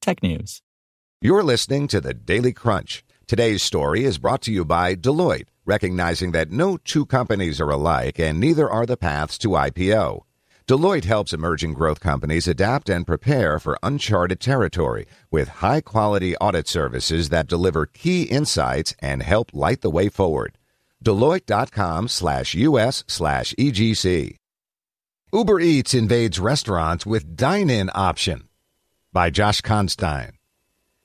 technews. You're listening to the Daily Crunch. Today's story is brought to you by Deloitte, recognizing that no two companies are alike and neither are the paths to IPO. Deloitte helps emerging growth companies adapt and prepare for uncharted territory with high quality audit services that deliver key insights and help light the way forward. Deloitte.com slash US slash EGC. Uber Eats invades restaurants with dine in option by Josh Constine.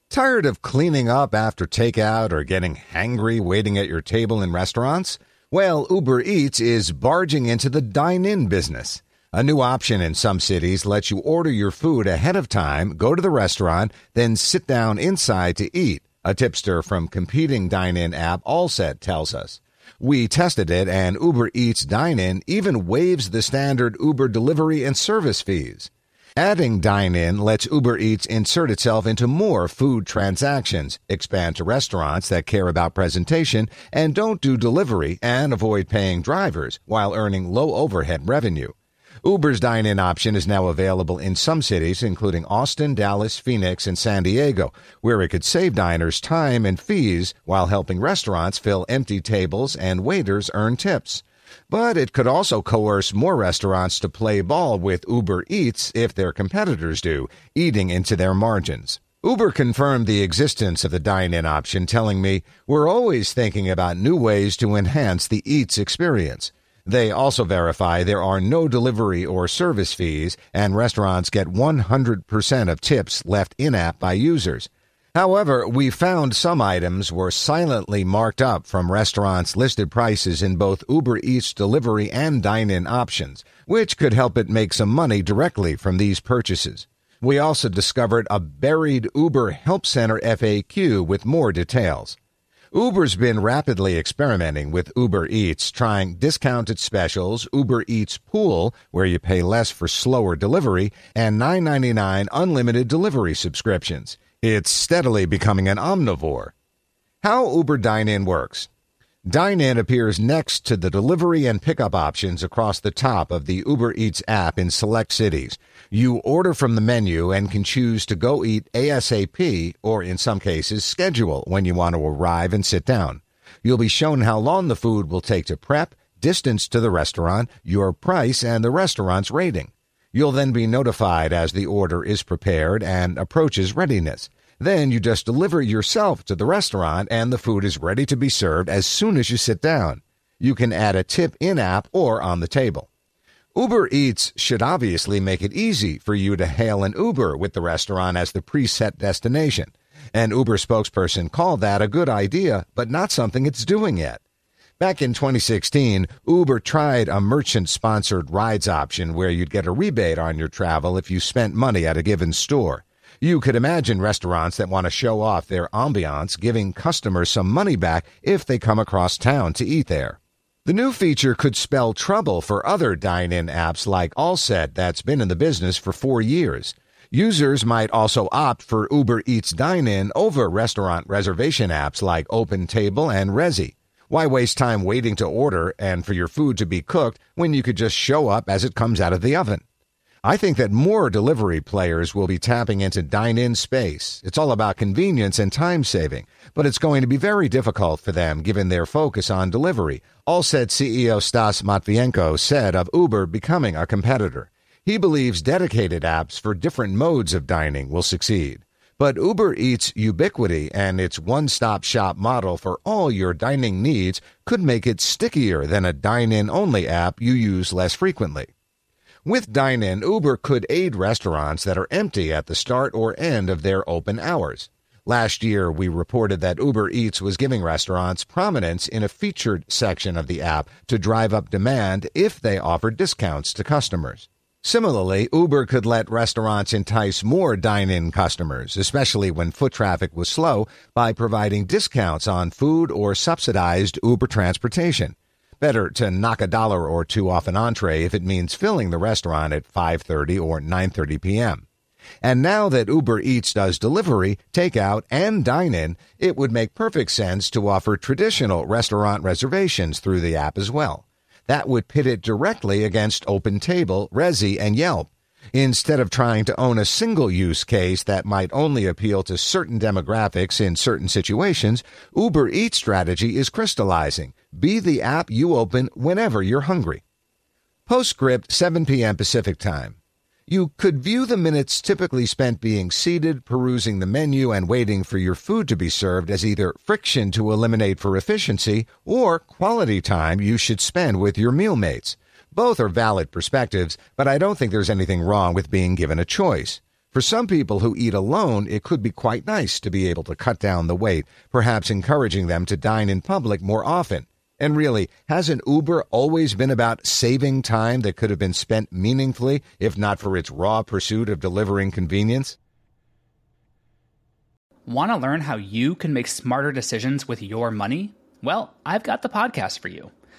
Tired of cleaning up after takeout or getting hangry waiting at your table in restaurants? Well, Uber Eats is barging into the dine in business. A new option in some cities lets you order your food ahead of time, go to the restaurant, then sit down inside to eat. A tipster from competing dine in app Allset tells us. We tested it, and Uber Eats Dine In even waives the standard Uber delivery and service fees. Adding Dine In lets Uber Eats insert itself into more food transactions, expand to restaurants that care about presentation and don't do delivery and avoid paying drivers while earning low overhead revenue. Uber's dine in option is now available in some cities, including Austin, Dallas, Phoenix, and San Diego, where it could save diners time and fees while helping restaurants fill empty tables and waiters earn tips. But it could also coerce more restaurants to play ball with Uber Eats if their competitors do, eating into their margins. Uber confirmed the existence of the dine in option, telling me, We're always thinking about new ways to enhance the Eats experience. They also verify there are no delivery or service fees, and restaurants get 100% of tips left in app by users. However, we found some items were silently marked up from restaurants' listed prices in both Uber Eats delivery and dine in options, which could help it make some money directly from these purchases. We also discovered a buried Uber Help Center FAQ with more details. Uber's been rapidly experimenting with Uber Eats, trying discounted specials, Uber Eats Pool, where you pay less for slower delivery, and $9.99 unlimited delivery subscriptions. It's steadily becoming an omnivore. How Uber Dine In works. Dine In appears next to the delivery and pickup options across the top of the Uber Eats app in select cities. You order from the menu and can choose to go eat ASAP or, in some cases, schedule when you want to arrive and sit down. You'll be shown how long the food will take to prep, distance to the restaurant, your price, and the restaurant's rating. You'll then be notified as the order is prepared and approaches readiness. Then you just deliver yourself to the restaurant and the food is ready to be served as soon as you sit down. You can add a tip in app or on the table. Uber Eats should obviously make it easy for you to hail an Uber with the restaurant as the preset destination. An Uber spokesperson called that a good idea, but not something it's doing yet. Back in 2016, Uber tried a merchant sponsored rides option where you'd get a rebate on your travel if you spent money at a given store. You could imagine restaurants that want to show off their ambiance giving customers some money back if they come across town to eat there. The new feature could spell trouble for other dine in apps like Allset that's been in the business for four years. Users might also opt for Uber Eats Dine In over restaurant reservation apps like OpenTable and Resy. Why waste time waiting to order and for your food to be cooked when you could just show up as it comes out of the oven? I think that more delivery players will be tapping into dine in space. It's all about convenience and time saving, but it's going to be very difficult for them given their focus on delivery. Allset CEO Stas Matvienko said of Uber becoming a competitor. He believes dedicated apps for different modes of dining will succeed. But Uber Eats' ubiquity and its one stop shop model for all your dining needs could make it stickier than a dine in only app you use less frequently. With Dine In, Uber could aid restaurants that are empty at the start or end of their open hours. Last year, we reported that Uber Eats was giving restaurants prominence in a featured section of the app to drive up demand if they offered discounts to customers. Similarly, Uber could let restaurants entice more dine in customers, especially when foot traffic was slow, by providing discounts on food or subsidized Uber transportation. Better to knock a dollar or two off an entree if it means filling the restaurant at 5:30 or 9:30 p.m. And now that Uber Eats does delivery, takeout, and dine-in, it would make perfect sense to offer traditional restaurant reservations through the app as well. That would pit it directly against OpenTable, Resy, and Yelp. Instead of trying to own a single use case that might only appeal to certain demographics in certain situations, Uber Eats strategy is crystallizing. Be the app you open whenever you're hungry. Postscript 7 p.m. Pacific Time. You could view the minutes typically spent being seated, perusing the menu, and waiting for your food to be served as either friction to eliminate for efficiency or quality time you should spend with your mealmates. Both are valid perspectives, but I don't think there's anything wrong with being given a choice. For some people who eat alone, it could be quite nice to be able to cut down the wait, perhaps encouraging them to dine in public more often. And really, hasn't Uber always been about saving time that could have been spent meaningfully if not for its raw pursuit of delivering convenience? Want to learn how you can make smarter decisions with your money? Well, I've got the podcast for you.